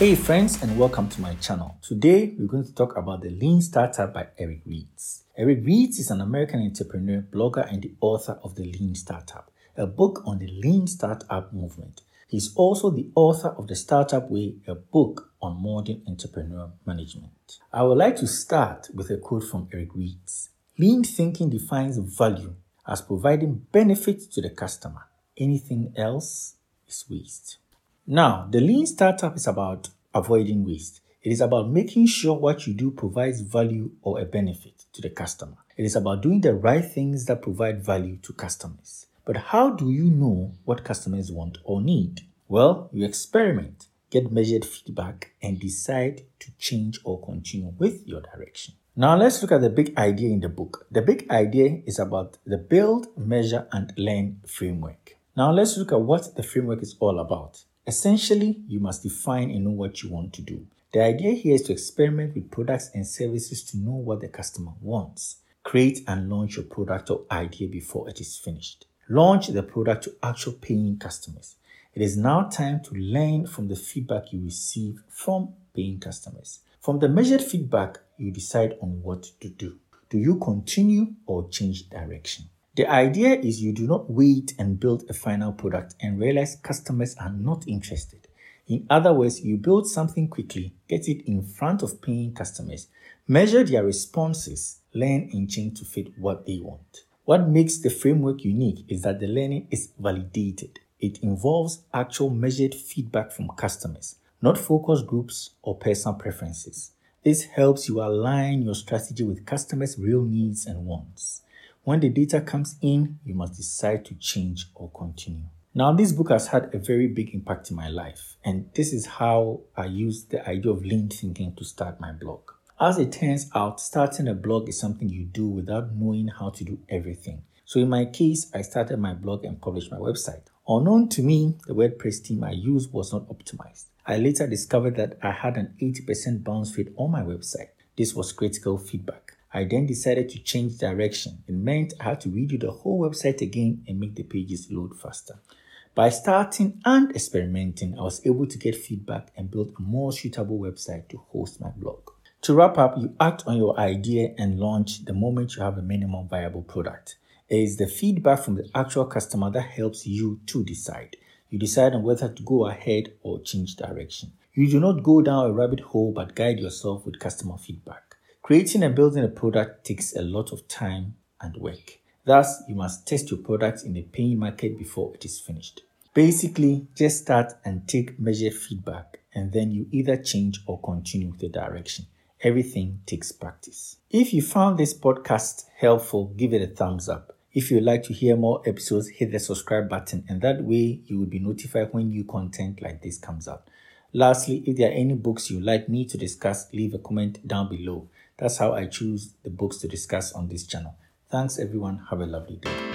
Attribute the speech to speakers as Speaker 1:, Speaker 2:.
Speaker 1: Hey friends and welcome to my channel. Today we're going to talk about the Lean Startup by Eric Ries. Eric Ries is an American entrepreneur, blogger and the author of The Lean Startup, a book on the Lean Startup movement. He's also the author of The Startup Way, a book on modern entrepreneur management. I would like to start with a quote from Eric Ries. Lean thinking defines value as providing benefits to the customer. Anything else is waste. Now, the lean startup is about avoiding waste. It is about making sure what you do provides value or a benefit to the customer. It is about doing the right things that provide value to customers. But how do you know what customers want or need? Well, you experiment, get measured feedback, and decide to change or continue with your direction. Now, let's look at the big idea in the book. The big idea is about the build, measure, and learn framework. Now, let's look at what the framework is all about. Essentially, you must define and know what you want to do. The idea here is to experiment with products and services to know what the customer wants. Create and launch your product or idea before it is finished. Launch the product to actual paying customers. It is now time to learn from the feedback you receive from paying customers. From the measured feedback, you decide on what to do. Do you continue or change direction? The idea is you do not wait and build a final product and realize customers are not interested. In other words, you build something quickly, get it in front of paying customers, measure their responses, learn and change to fit what they want. What makes the framework unique is that the learning is validated. It involves actual measured feedback from customers, not focus groups or personal preferences. This helps you align your strategy with customers' real needs and wants. When the data comes in, you must decide to change or continue. Now, this book has had a very big impact in my life, and this is how I used the idea of lean thinking to start my blog. As it turns out, starting a blog is something you do without knowing how to do everything. So, in my case, I started my blog and published my website. Unknown to me, the WordPress team I used was not optimized. I later discovered that I had an 80% bounce rate on my website. This was critical feedback. I then decided to change direction. It meant I had to redo the whole website again and make the pages load faster. By starting and experimenting, I was able to get feedback and build a more suitable website to host my blog. To wrap up, you act on your idea and launch the moment you have a minimum viable product. It is the feedback from the actual customer that helps you to decide. You decide on whether to go ahead or change direction. You do not go down a rabbit hole but guide yourself with customer feedback. Creating and building a product takes a lot of time and work. Thus, you must test your product in the paying market before it is finished. Basically, just start and take measured feedback, and then you either change or continue the direction. Everything takes practice. If you found this podcast helpful, give it a thumbs up. If you'd like to hear more episodes, hit the subscribe button, and that way you will be notified when new content like this comes out. Lastly, if there are any books you'd like me to discuss, leave a comment down below. That's how I choose the books to discuss on this channel. Thanks everyone. Have a lovely day.